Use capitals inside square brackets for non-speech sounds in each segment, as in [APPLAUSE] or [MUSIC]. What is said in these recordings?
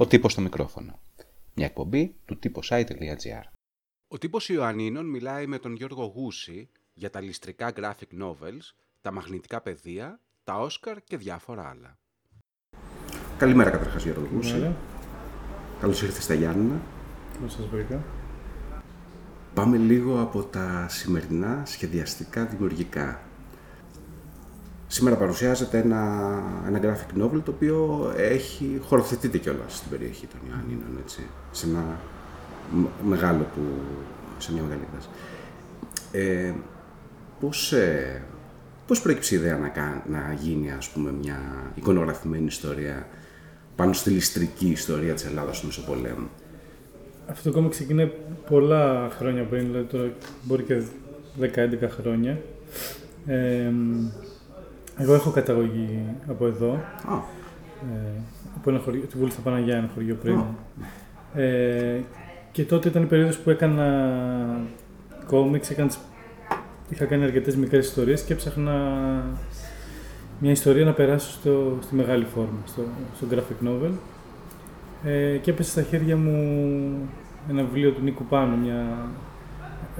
Ο τύπος στο μικρόφωνο. Μια εκπομπή του typosite.gr Ο τύπος Ιωαννίνων μιλάει με τον Γιώργο Γούση για τα ληστρικά graphic novels, τα μαγνητικά πεδία, τα Όσκαρ και διάφορα άλλα. Καλημέρα καταρχάς Γιώργο Γούση. Καλημέρα. Καλώς ήρθες στα Γιάννηνα. Πώς σας βρήκα. Πάμε λίγο από τα σημερινά σχεδιαστικά δημιουργικά. Σήμερα παρουσιάζεται ένα, ένα graphic novel το οποίο έχει, χωροθετείται κιόλας στην περιοχή των Ιωαννίνων, έτσι, σε ένα μ- μεγάλο που, σε μια μεγάλη έκταση. Ε, πώς, ε, πώς προέκυψε η ιδέα να, κα- να γίνει, ας πούμε, μια εικονογραφημένη ιστορία πάνω στη ληστρική ιστορία της Ελλάδας του Μεσοπολέμου; Αυτό το κόμμα ξεκινάει πολλά χρόνια πριν, δηλαδή τώρα μπορεί και 10-11 χρόνια. Ε, εγώ έχω καταγωγή από εδώ, Α, ε, από ένα χωριό, τη Βούλη στα Παναγιά, ένα χωριό πριν. Α. Ε, και τότε ήταν η περίοδος που έκανα κόμιξ, έκανα, τις- είχα κάνει αρκετές μικρές ιστορίες και έψαχνα μια ιστορία να περάσω στο, στη μεγάλη φόρμα, στο, στο graphic novel. Ε, και έπεσε στα χέρια μου ένα βιβλίο του Νίκου Πάνου, μια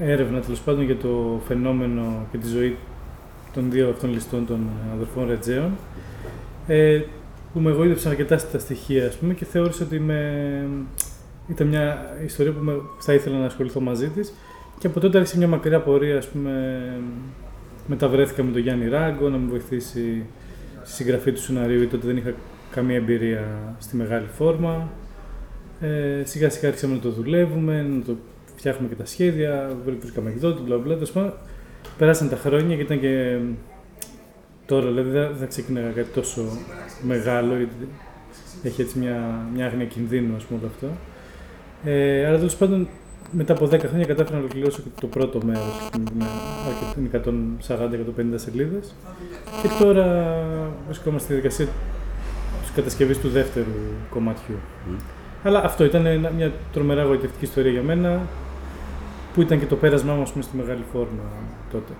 έρευνα τέλος πάντων για το φαινόμενο και τη ζωή των δύο αυτών ληστών των αδερφών Ρετζέων. Ε, που με εγωίδεψαν αρκετά στα στοιχεία, ας πούμε, και θεώρησα ότι με... ήταν μια ιστορία που με... θα ήθελα να ασχοληθώ μαζί της. Και από τότε άρχισε μια μακριά πορεία, ας πούμε, μεταβρέθηκα με τον Γιάννη Ράγκο να με βοηθήσει στη συγγραφή του σενάριου, γιατί τότε δεν είχα καμία εμπειρία στη μεγάλη φόρμα. Ε, σιγά σιγά άρχισαμε να το δουλεύουμε, να το φτιάχνουμε και τα σχέδια, βρήκαμε εκδότη, μπλα μπλα. Τέλος πάντων. Περάσαν τα χρόνια και ήταν και τώρα, δηλαδή δεν θα ξεκίναγα κάτι τόσο μεγάλο, γιατί έχει έτσι μια, μια άγνοια κινδύνου, ας πούμε, όλο αυτό. Ε, αλλά τέλος πάντων, μετά από 10 χρόνια κατάφερα να ολοκληρώσω και το πρώτο μέρος, είναι 140-150 σελίδες. Και τώρα βρισκόμαστε στη διαδικασία της κατασκευής του δεύτερου κομματιού. Μμ. Αλλά αυτό ήταν ένα- μια τρομερά γοητευτική ιστορία για μένα, που ήταν και το πέρασμά μου ας πούμε, στη μεγάλη φόρμα τότε.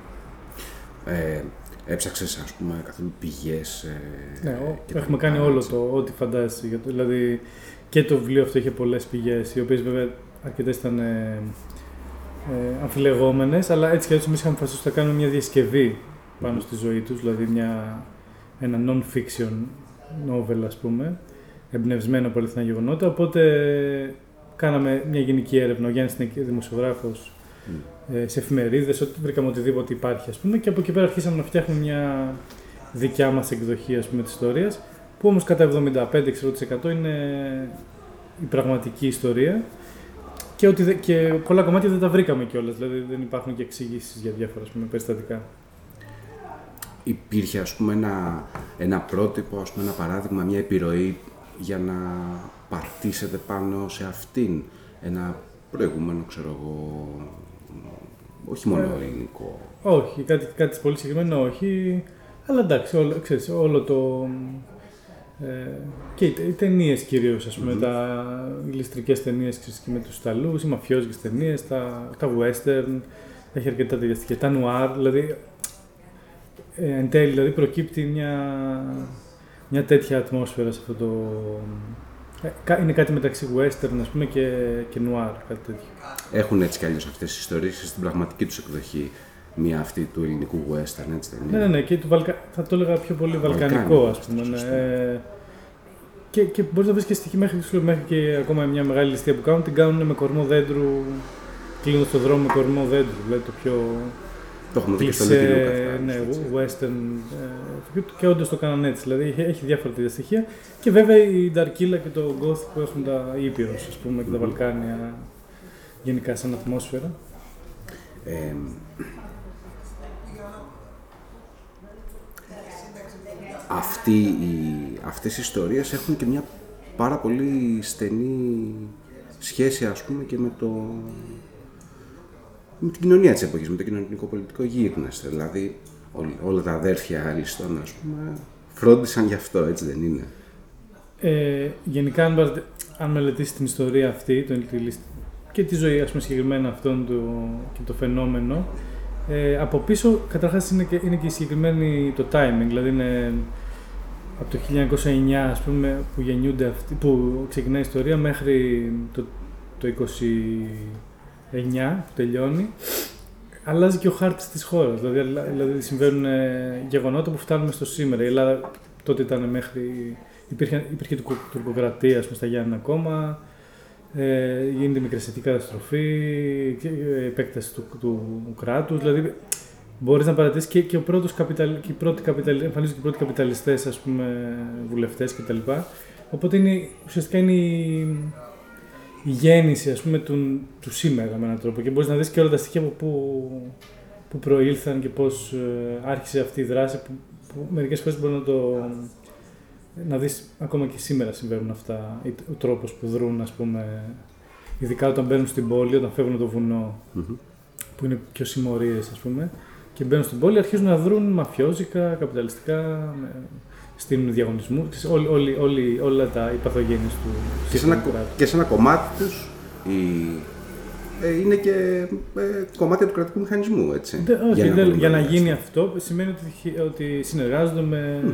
ε, έψαξες, ας πούμε, καθόλου πηγές ε, Ναι, ο- και τα έχουμε λοιπά, κάνει όλο έτσι. το, ό,τι φαντάζεσαι. για το- Δηλαδή και το βιβλίο αυτό είχε πολλές πηγές, οι οποίες βέβαια αρκετές ήταν ε, ε, αμφιλεγόμενες, αλλά έτσι και έτσι εμείς είχαμε αποφασίσει ότι θα κάνουμε μια διασκευή πάνω Μμμ. στη ζωή τους, δηλαδή μια, ένα non-fiction novel ας πούμε, εμπνευσμένο από αληθινά γεγονότα, οπότε κάναμε μια γενική έρευνα, ο Γιάννης είναι και δημοσιογράφος, Μμ. ε, σε εφημερίδες, ότι βρήκαμε οτιδήποτε υπάρχει, ας πούμε, και από εκεί πέρα αρχίσαμε να φτιάχνουμε μια δικιά μας εκδοχή, ας πούμε, της ιστορίας, που όμως κατά 75% είναι η πραγματική ιστορία και, ότι, δε- και πολλά κομμάτια δεν τα βρήκαμε κιόλας, δηλαδή δεν υπάρχουν και εξηγήσεις για διάφορα ας πούμε, περιστατικά. Υπήρχε, ας πούμε, ένα, ένα πρότυπο, ας πούμε, ένα παράδειγμα, μια επιρροή για να πατήσετε πάνω σε αυτήν ένα προηγούμενο, ξέρω εγώ, όχι μόνο Ε, ελληνικό. Όχι, κάτι, κάτι πολύ συγκεκριμένο όχι, αλλά εντάξει, όλο, ξέρεις, όλο το... Ε, και οι, οι ταινίες κυρίως, ας πούμε, Μμμ. τα ηλιστρικέ ταινίες και με τους Ιταλού, οι μαφιόζικες ταινίες, τα, τα western, έχει αρκετά τέτοια στοιχεία. Τα noir, δηλαδή. Ε, εν τέλει, δηλαδή, προκύπτει μια, μια τέτοια ατμόσφαιρα σε αυτό το. ε, κα- είναι κάτι μεταξύ western, ας πούμε, και, και noir, κάτι τέτοιο. Έχουν έτσι κι αλλιώς αυτές τις ιστορίες και στην πραγματική τους εκδοχή μία αυτή του ελληνικού western, έτσι δεν είναι; Ναι, ναι, ναι, και του Βαλκα... θα το έλεγα πιο πολύ βαλκανικό, Βαλκάνικο, ας πούμε. Ναι. σωστό. Ε, και, και μπορείς να βρεις και στοιχεία μέχρι, σου λέω, μέχρι και ακόμα μια μεγάλη ληστεία που κάνουν, την κάνουν με κορμό δέντρου, κλείνοντας το δρόμο με κορμό δέντρου. Δηλαδή το πιο Το έχουμε δει και στο κλεισέ, Λίτινο Καφτάνι. ναι, western. Ε, και όντως το κάναν έτσι. Δηλαδή έχει, έχει διάφορα τέτοια στοιχεία. Και βέβαια η Νταρκίλα και το Goth που έχουν τα ήπειρος, ας πούμε, και τα Μμμ. Βαλκάνια γενικά σαν ατμόσφαιρα. Ε, αυτή η, αυτές οι ιστορίες έχουν και μια πάρα πολύ στενή σχέση ας πούμε και με το με την κοινωνία της εποχής, με το κοινωνικό πολιτικό γίγνεσθε. Δηλαδή ό- όλα τα αδέρφια ληστών ας πούμε φρόντισαν γι' αυτό, έτσι δεν είναι; Ε, γενικά, αν, πάρετε- αν μελετήσεις την ιστορία αυτή το, τη λίστα- και τη ζωή, ας πούμε, συγκεκριμένα αυτόν το, και το φαινόμενο, ε, από πίσω καταρχάς είναι και, είναι και η συγκεκριμένη το timing, δηλαδή είναι από το 1909 ας πούμε, που γεννιούνται αυτοί, που ξεκινάει η ιστορία μέχρι το, το 29 που τελειώνει αλλάζει και ο χάρτης της χώρας. Δηλαδή, δηλαδή συμβαίνουν ε, γεγονότα που φτάνουμε στο σήμερα. Η Ελλάδα τότε ήταν μέχρι. Υπήρχε, υπήρχε τουρκοκρατία πούμε, στα Γιάννη ακόμα. Ε, γίνεται μικρασιατική καταστροφή, ε, επέκταση του, του, του κράτου. Δηλαδή, μπορείς να παρατήσει και, και, ο πρώτος καπιταλ, και οι πρώτοι καπιταλ, εμφανίζονται και οι πρώτοι καπιταλιστές, ας πούμε, βουλευτές κτλ. Οπότε είναι, ουσιαστικά είναι η, η γέννηση ας πούμε, του, του σήμερα με έναν τρόπο. Και μπορείς να δεις και όλα τα στοιχεία από πού, που προήλθαν και πώς ε, άρχισε αυτή η δράση που, που μερικές φορές μπορεί να το να δεις ακόμα και σήμερα συμβαίνουν αυτά, ο τρόπος που δρούν ας πούμε ειδικά όταν μπαίνουν στην πόλη, όταν φεύγουν από το βουνο που είναι πιο συμμορίες ας πούμε και μπαίνουν στην πόλη αρχίζουν να δρούν μαφιόζικα, καπιταλιστικά, στείλουν διαγωνισμού, όλοι, όλοι, όλοι, όλα τα οι παθογένειες του και σε, ένα, και σε ένα κομμάτι τους η, ε, είναι και ε, κομμάτι του κρατικού μηχανισμού, έτσι. Δε, όχι, για, να, για να γίνει αυτό σημαίνει ότι, ότι συνεργάζονται με, mm.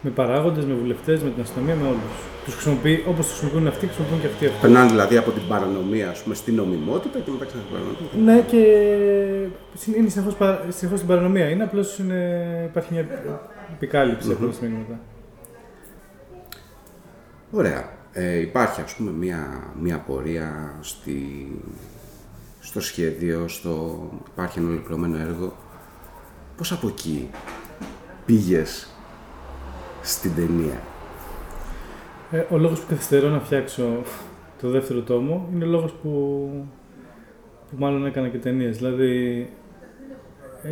με παράγοντες, με βουλευτές, με την αστυνομία, με όλους. Τους χρησιμοποιεί, όπως τους χρησιμοποιούν αυτοί, χρησιμοποιούν και αυτοί αυτοί. Περνάνε δηλαδή από την παρανομία ας πούμε, στην νομιμότητα και μετά ξανά στην παρανομία. Ναι, και είναι συνεχώς, στην παρανομία. Είναι απλώς υπάρχει μια επικάλυψη mm-hmm. από μετά. Ωραία. Ε, υπάρχει ας πούμε μια, μια πορεία στη, στο σχέδιο, στο, υπάρχει ένα ολοκληρωμένο έργο. Πώς από εκεί πήγες στην ταινία; Ε, ο λόγος που καθυστερώ να φτιάξω το δεύτερο τόμο είναι ο λόγος που, που μάλλον έκανα και ταινίες. Δηλαδή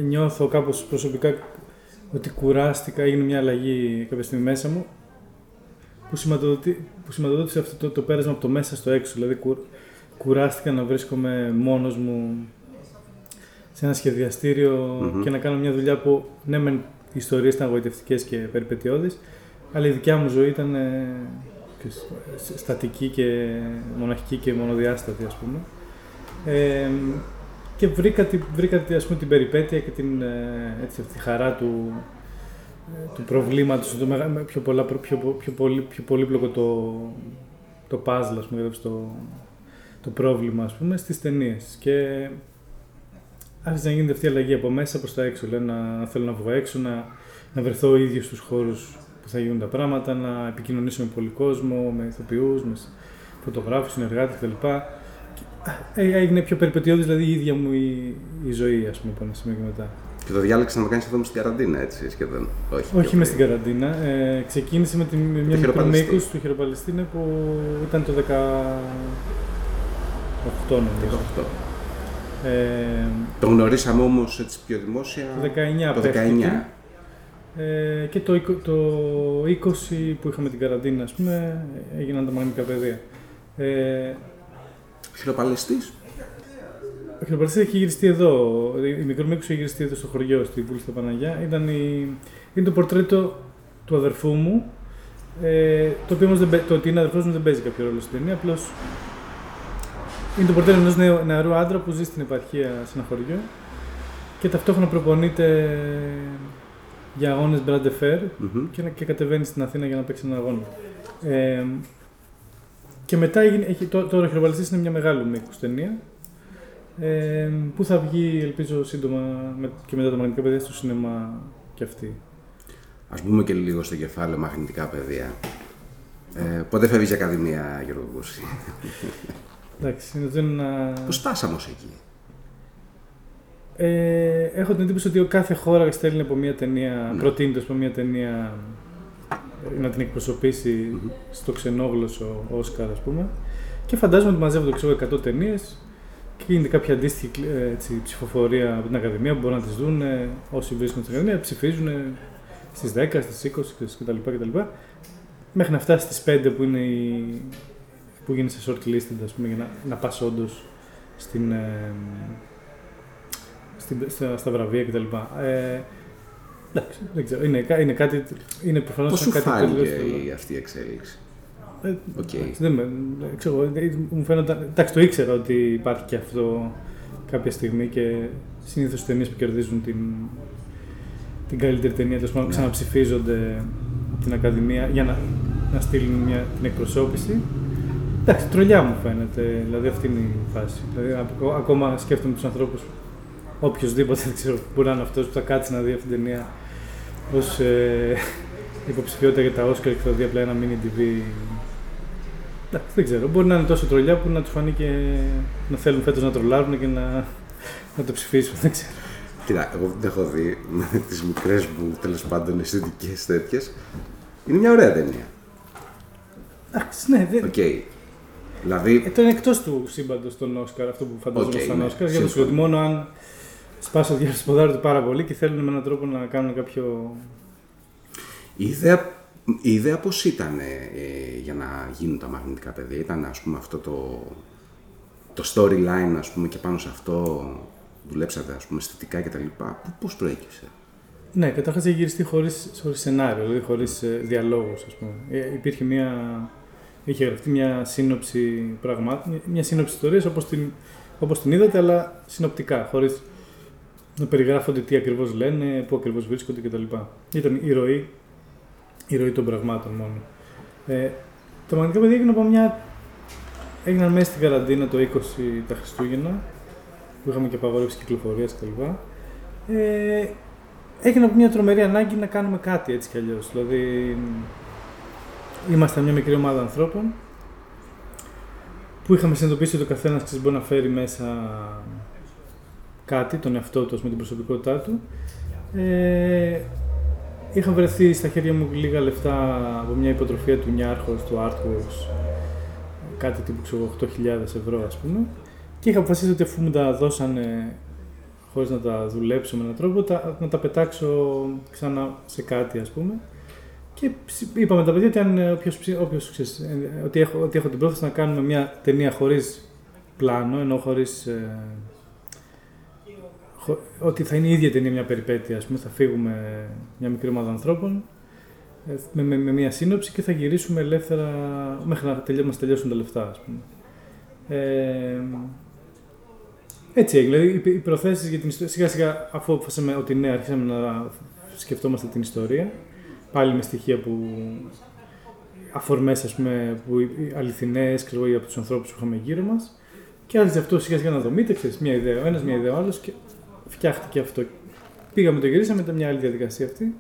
νιώθω κάπως προσωπικά ότι κουράστηκα, έγινε μια αλλαγή κάποια στιγμή μέσα μου που, σηματοδοτεί, που σηματοδότησε αυτό το, το πέρασμα από το μέσα στο έξω. Δηλαδή κουράστηκα να βρίσκομαι μόνος μου σε ένα σχεδιαστηριο και να κάνω μια δουλειά που ναι μεν οι ιστορίες ήταν αγωγητευτικές και περιπετειώδεις αλλά η δικιά μου ζωή ήταν ε, στατική και μοναχική και μονοδιάστατη ας πούμε. Ε, και βρήκα, βρήκα ας πούμε, την περιπέτεια και την ε, έτσι, αυτή, τη χαρά του, ε, του προβλήματος, το, πιο, πολλά, πιο, πιο, πολύ, πιο πολύπλοκο το, το puzzle, ας πούμε, το, το πρόβλημα, ας πούμε, στις ταινίες. Και άρχισε να γίνεται αυτή η αλλαγή από μέσα προς τα έξω. Λέω, να θέλω να βγω έξω, να, να βρεθώ ο ίδιος στους χώρους που θα γίνουν τα πράγματα, να επικοινωνήσω με πολύ κόσμο, με ηθοποιούς, με φωτογράφους, συνεργάτες κτλ. Ε, έγινε πιο περιπετειώδης δηλαδή η ίδια μου η, η ζωή, ας πούμε, από ένα σημείο και μετά. Και το διάλεξα να το κάνεις αυτό με στην καραντίνα, έτσι, σχεδόν. Όχι, Όχι με στην καραντίνα. Ε, ξεκίνησε με, την, με μια μικρή μήκος του Χειροπαλαιστίνε που ήταν το 18 νομίζω. 18. Ε, το γνωρίσαμε όμως έτσι πιο δημόσια. Το 19 το 19. Ε, και το, το 20 που είχαμε την καραντίνα, ας πούμε, έγιναν τα μαγνητικά πεδία. Ε, Χειροπαλαιστής. Ο Χειροπαλαιστής έχει γυριστεί εδώ. Η μικρό μήκο έχει γυριστεί εδώ στο χωριό, στη Βούλη στα Παναγιά. Ήταν η... Είναι το πορτρέτο του αδερφού μου. Ε, το οποίο όμως το ότι είναι αδερφός μου δεν παίζει κάποιο ρόλο στην ταινία. Απλώς είναι το πορτρέτο ενός νεαρού άντρα που ζει στην επαρχία σε ένα χωριό και ταυτόχρονα προπονείται για αγώνες Brad Fair mm-hmm. και, και κατεβαίνει στην Αθήνα για να παίξει έναν αγώνα. Ε, και μετά έγινε, έχει, τώρα ο Χειροβαλιστής είναι μια μεγάλη μήκο ταινία ε, που θα βγει ελπίζω σύντομα με, και μετά τα μαγνητικά παιδιά στο σινεμά και αυτή. Ας μπούμε και λίγο στο κεφάλαιο μαγνητικά παιδιά. Ε, πότε φεύγει η Ακαδημία, Γιώργο Κούση. Εντάξει, είναι ένα... Πώς φτάσαμε ως εκεί; Ε, έχω την εντύπωση ότι κάθε χώρας στέλνει από μια ταινία, ναι. προτείνεται από μια ταινία να την εκπροσωπήσει mm-hmm. στο ξενόγλωσσο Όσκαρ, ας πούμε. Και φαντάζομαι ότι μαζεύονται ξέρω, 100 ταινίες και γίνεται κάποια αντίστοιχη έτσι, ψηφοφορία από την Ακαδημία που μπορούν να τις δουν όσοι βρίσκονται στην Ακαδημία, ψηφίζουν στις 10, στις 20 κτλ. κτλ. Μέχρι να φτάσει στις 5 που, είναι η... που γίνει σε shortlisted, ας πούμε, για να, να πας όντως στην, ε, στην, στα, στα βραβεία κτλ. Ε, Εντάξει, δεν ξέρω. Είναι, είναι κάτι. Είναι προφανώς κάτι σου φάνηκε η, αυτή η εξέλιξη; Ε, okay. δεν με, ξέρω, μου φαίνονταν, εντάξει, το ήξερα ότι υπάρχει και αυτό κάποια στιγμή και συνήθως οι ταινίες που κερδίζουν την, την καλύτερη ταινία τέλος πάντων ναι. ξαναψηφίζονται την Ακαδημία για να, να στείλουν μια, την εκπροσώπηση. Εντάξει, τρολιά μου φαίνεται, δηλαδή αυτή είναι η φάση. Δηλαδή, ακόμα σκέφτομαι τους ανθρώπους, οποιοδήποτε [LAUGHS] δεν ξέρω, μπορεί να είναι αυτός που θα κάτσει να δει αυτή την ταινία ως ε, [LAUGHS] υποψηφιότητα για τα Oscar και θα δει απλά ένα mini TV. Εντάξει, δεν ξέρω. Μπορεί να είναι τόσο τρολιά που να τους φανεί και να θέλουν φέτος να τρολάρουν και να, να το ψηφίσουν. Δεν ξέρω. Κοίτα, εγώ δεν έχω δει με [LAUGHS] τις μικρές μου τέλος πάντων αισθητικές τέτοιες. Είναι μια ωραία ταινία. Εντάξει, ναι, δεν. Okay. Δηλαδή... Ε, ήταν εκτός του σύμπαντος των Όσκαρ, αυτό που φαντάζομαι okay, ήταν ναι. Όσκαρ. Για το ότι μόνο αν σπάσω το ποδάρι του πάρα πολύ και θέλουν με έναν τρόπο να κάνουν κάποιο. Η ιδέα, η ιδέα πώς ήταν ε, για να γίνουν τα μαγνητικά παιδιά, ήταν ας πούμε αυτό το, το storyline ας πούμε και πάνω σε αυτό δουλέψατε ας πούμε αισθητικά και τα λοιπά, πώς προέκυψε; Ναι, καταρχάς είχε γυριστεί χωρίς σενάριο, δηλαδή χωρίς ε, διαλόγους, ας πούμε. Ε, υπήρχε μια. Είχε γραφτεί μια σύνοψη πραγμάτων, μια σύνοψη ιστορίας όπως την, όπως την είδατε, αλλά συνοπτικά, χωρί να περιγράφονται τι ακριβώς λένε, πού ακριβώς βρίσκονται κτλ. Ήταν η ροή, η ροή των πραγμάτων μόνο. Ε, τα μαγνητικά παιδιά έγιναν από μια. έγιναν μέσα στην καραντίνα το 20 τα Χριστούγεννα, που είχαμε και απαγόρευση κυκλοφορίας κτλ. Ε, έγινε από μια τρομερή ανάγκη να κάνουμε κάτι έτσι κι αλλιώς. Δηλαδή, ήμασταν μια μικρή ομάδα ανθρώπων που είχαμε συνειδητοποιήσει ότι ο καθένας μπορεί να φέρει μέσα κάτι, τον εαυτό του με την προσωπικότητά του. Ε, είχα βρεθεί στα χέρια μου λίγα λεφτά από μια υποτροφία του Νιάρχος, του Artworks, κάτι τύπου ξέρω 8.000 ευρώ ας πούμε και είχα αποφασίσει ότι αφού μου τα δώσανε χωρίς να τα δουλέψω με έναν τρόπο, τα, να τα πετάξω ξανά σε κάτι ας πούμε και είπαμε τα παιδιά ότι, αν, όποιος, όποιος, ξέρεις, ε, ότι, έχω, ότι έχω την πρόθεση να κάνουμε μια ταινία χωρίς πλάνο, ενώ χωρίς ε, ότι θα είναι η ίδια ταινία μια περιπέτεια. Ας πούμε, θα φύγουμε μια μικρή ομάδα ανθρώπων ε, με, με, με, μια σύνοψη και θα γυρίσουμε ελεύθερα μέχρι να τελειώ, μας τελειώσουν τα λεφτά. Ας πούμε. Ε, έτσι έγινε. Δηλαδή, οι προθέσεις για την ιστορία. Σιγά σιγά, αφού αποφασίσαμε ότι ναι, αρχίσαμε να σκεφτόμαστε την ιστορία. Πάλι με στοιχεία που. αφορμές, ας πούμε, που αληθινές, ξέρω από τους ανθρώπους που είχαμε γύρω μας. Και άρχισε αυτό σιγά σιγά να δομείται, ξέρεις, μια ιδέα ο ένας, μια ιδέα ο άλλος. Και φτιάχτηκε αυτό. Πήγαμε, το γυρίσαμε, ήταν μια άλλη διαδικασία αυτή.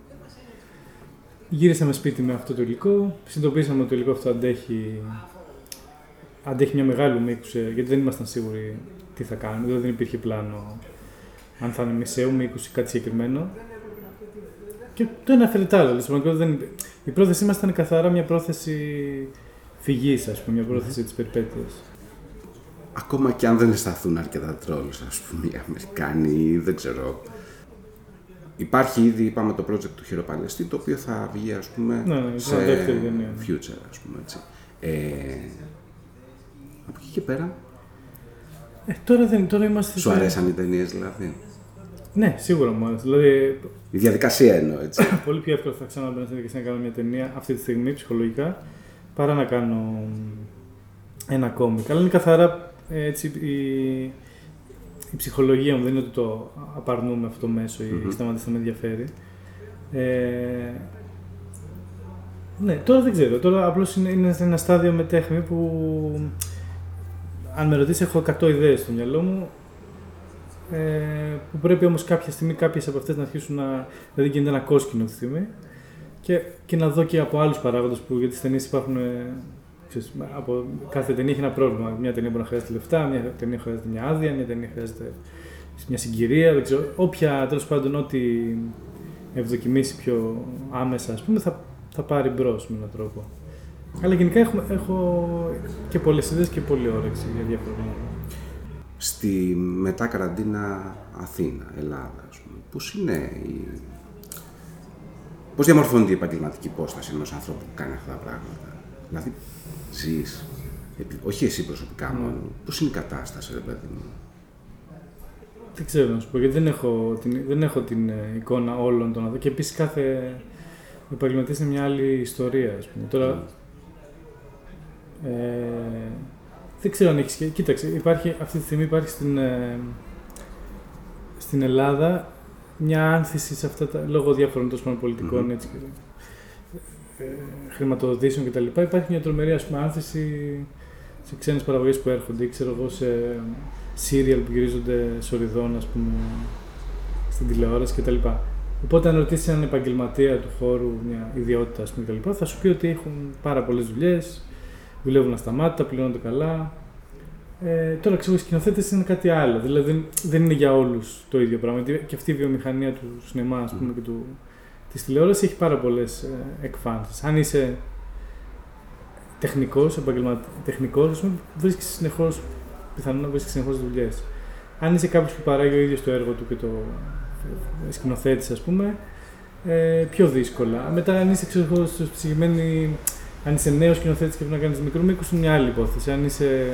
Γύρισαμε σπίτι με αυτό το υλικό. Συνειδητοποίησαμε ότι το υλικό αυτό αντέχει, αντέχει μια μεγάλη μήκου, γιατί δεν ήμασταν σίγουροι τι θα κάνουμε. Δηλαδή δεν υπήρχε πλάνο αν θα είναι μισέου μήκου ή κάτι συγκεκριμένο. Και το ένα έφερε το άλλο. Δεν... Η πρόθεσή μας ήταν καθαρά μια πρόθεση φυγής, ας πούμε, μια πρόθεση mm-hmm. της περιπέτειας ακόμα και αν δεν αισθανθούν αρκετά τρόλους, ας πούμε, οι Αμερικάνοι, δεν ξέρω. Υπάρχει ήδη, είπαμε, το project του Χειροπαλαιστή, το οποίο θα βγει, ας πούμε, ναι, ναι, σε ναι. future, ας πούμε, έτσι. Ε, από εκεί και πέρα. Ε, τώρα, δεν, τώρα είμαστε... Σου αρέσαν οι ταινίες, δηλαδή; Ναι, σίγουρα μου άρεσε. Δηλαδή, η διαδικασία εννοώ, έτσι. [LAUGHS] πολύ πιο εύκολο θα ξαναμπαίνω στην διαδικασία να κάνω μια ταινία αυτή τη στιγμή, ψυχολογικά, παρά να κάνω ένα κόμικ. Αλλά είναι καθαρά έτσι, η, η ψυχολογία μου δεν είναι ότι το απαρνούμε αυτό το μέσο ή mm-hmm. σταματήσει να με ενδιαφέρει. Ε, ναι, τώρα δεν ξέρω. Τώρα απλώς είναι, είναι σε ένα στάδιο με τέχνη που αν με ρωτήσεις έχω 100 ιδέες στο μυαλό μου ε, που πρέπει όμως κάποια στιγμή κάποιες από αυτές να αρχίσουν να... δηλαδή γίνεται ένα κόσκινο αυτή τη στιγμή και, και να δω και από άλλους παράγοντες που για τις ταινίες υπάρχουν ξέρεις, από κάθε ταινία έχει ένα πρόβλημα. Μια ταινία μπορεί να χρειάζεται λεφτά, μια ταινία χρειάζεται μια άδεια, μια ταινία χρειάζεται μια συγκυρία. Δεν ξέρω. Όποια τέλος πάντων ό,τι ευδοκιμήσει πιο άμεσα, ας πούμε, θα, θα πάρει μπρος με έναν τρόπο. Αλλά γενικά έχω, έχω και πολλές ιδέες και πολλή όρεξη για διάφορα πράγματα. Στη μετά καραντίνα Αθήνα, Ελλάδα, ας πούμε, πώς είναι η... Πώς διαμορφώνεται η επαγγελματική υπόσταση ενός ανθρώπου που κάνει αυτά τα πράγματα; Δηλαδή, ζεις, όχι εσύ προσωπικά mm. μόνο, πώς είναι η κατάσταση, ρε παιδί μου; Δεν ξέρω να σου πω, γιατί δεν έχω την, δεν έχω την ε, εικόνα όλων των ανθρώπων. Και επίσης κάθε επαγγελματή είναι μια άλλη ιστορία, ας πούμε. Τώρα, mm. ε, δεν ξέρω αν έχεις Κοίταξε, υπάρχει, αυτή τη στιγμή υπάρχει στην, ε, στην Ελλάδα μια άνθηση σε αυτά τα, λόγω διάφορων τόσο πολιτικών mm-hmm. έτσι, ε, χρηματοδοτήσεων κτλ. Υπάρχει μια τρομερή ας πούμε, άνθηση σε ξένες παραγωγές που έρχονται ή ξέρω εγώ σε σύριαλ που γυρίζονται σοριδών ας πούμε στην τηλεόραση κτλ. Οπότε, αν ρωτήσεις έναν επαγγελματία του χώρου, μια ιδιότητα ας πούμε, κτλ., θα σου πει ότι έχουν πάρα πολλές δουλειές, δουλεύουν ασταμάτητα, πληρώνονται καλά. Ε, τώρα ξέρω, οι σκηνοθέτες είναι κάτι άλλο. Δηλαδή δεν είναι για όλους το ίδιο πράγμα. Και αυτή η βιομηχανία του σινεμά ας πούμε, και του, της τηλεόρασης έχει πάρα πολλές ε, εκφάνσεις. Αν είσαι τεχνικός, επαγγελματικός, βρίσκεις συνεχώς, πιθανόν να βρίσκεις συνεχώς δουλειές. Αν είσαι κάποιος που παράγει ο ίδιος το έργο του και το σκηνοθέτης, ας πούμε, ε, πιο δύσκολα. Μετά, αν είσαι ξέρω, στο συγκεκριμένη, αν είσαι νέος σκηνοθέτης και πρέπει να κάνεις μικρού μήκους, είναι μια άλλη υπόθεση. Αν, είσαι,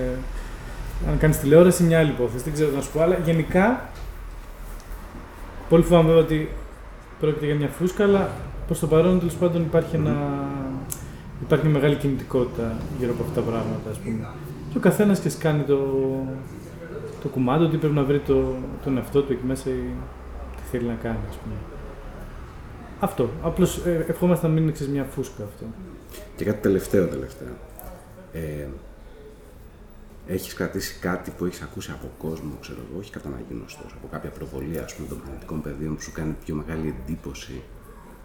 αν κάνεις τηλεόραση, είναι μια άλλη υπόθεση. Δεν ξέρω να σου πω, αλλά γενικά. Πολύ φοβάμαι βέβαια ότι πρόκειται για μια φούσκα, αλλά προς το παρόν τέλος πάντων υπάρχει, ένα, υπάρχει μια μεγάλη κινητικότητα γύρω από αυτά τα πράγματα. Ας πούμε. Και ο καθένας και κάνει το, το κουμάντο, ότι πρέπει να βρει το, τον εαυτό του εκεί μέσα ή τι θέλει να κάνει, ας πούμε. Αυτό. Απλώς ε, ευχόμαστε να μην είναι μια φούσκα αυτό. Και κάτι τελευταίο τελευταίο. Ε, έχεις κρατήσει κάτι που έχεις ακούσει από κόσμο, ξέρω εγώ, όχι κατά ανάγκη γνωστός, από κάποια προβολή, ας πούμε, των μαγνητικών πεδίων που σου κάνει πιο μεγάλη εντύπωση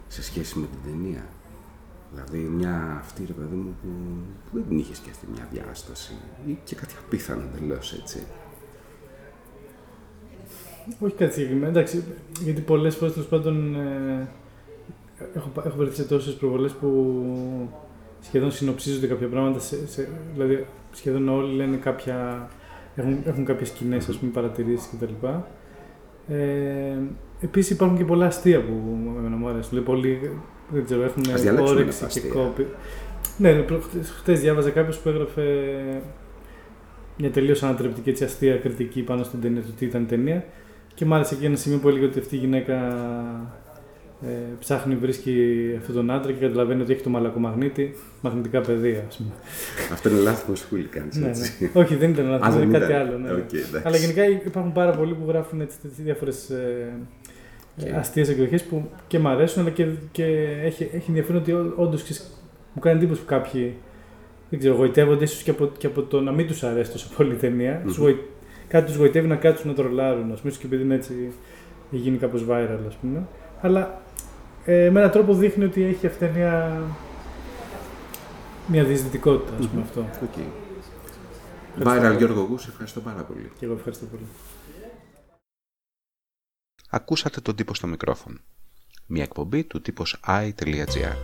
σε σχέση με την ταινία. Δηλαδή μια αυτή, ρε παιδί μου, που, που δεν την είχες σκεφτεί μια διάσταση ή και κάτι απίθανο εντελώς έτσι. Όχι κάτι συγκεκριμένο, εντάξει, γιατί πολλές φορές τέλος πάντων ε, έχω, έχω βρεθεί σε τόσες προβολές που σχεδόν συνοψίζονται κάποια πράγματα, σε, σε, δηλαδή σχεδόν όλοι λένε κάποια, έχουν, έχουν κάποιες κοινές ας πούμε, παρατηρήσεις κτλ. Ε, Επίσης υπάρχουν και πολλά αστεία που μου αρέσουν. Δηλαδή, πολλοί δεν ξέρω, έχουν όρεξη και κόπη. Ναι, ναι χθε διάβαζα κάποιος που έγραφε μια τελείως ανατρεπτική έτσι, αστεία κριτική πάνω στην ταινία του τι ήταν η ταινία. Και μ' άρεσε και ένα σημείο που έλεγε ότι αυτή η γυναίκα ε, ψάχνει, βρίσκει αυτόν τον άντρα και καταλαβαίνει ότι έχει το μαλακομαγνήτη, μαγνητικά πεδία, ας πούμε. Αυτό είναι λάθος που σχούλη κάνει. Ναι, ναι. Όχι, δεν ήταν λάθος, είναι κάτι άλλο. Ναι. Okay, Αλλά γενικά υπάρχουν πάρα πολλοί που γράφουν διάφορες ε, okay. αστείες εκδοχές που και μου αρέσουν, αλλά και, και έχει, έχει ενδιαφέρον ότι όντως μου κάνει εντύπωση που κάποιοι δεν ξέρω, γοητεύονται ίσως και, από, και από το να μην τους αρέσει τόσο πολύ η ταινία. Mm-hmm. Κάτι τους γοητεύει να κάτσουν να τρολάρουν, ας πούμε, και επειδή είναι έτσι γίνει κάπως viral, ας πούμε. Αλλά ε, με έναν τρόπο δείχνει ότι έχει αυτή μια, μια διεισδυτικότητα, ας πούμε αυτό. Okay. Viral Γιώργο Γους, ευχαριστώ πάρα πολύ. Και εγώ ευχαριστώ πολύ. Ακούσατε τον τύπο στο μικρόφωνο. Μια εκπομπή του τύπος i.gr.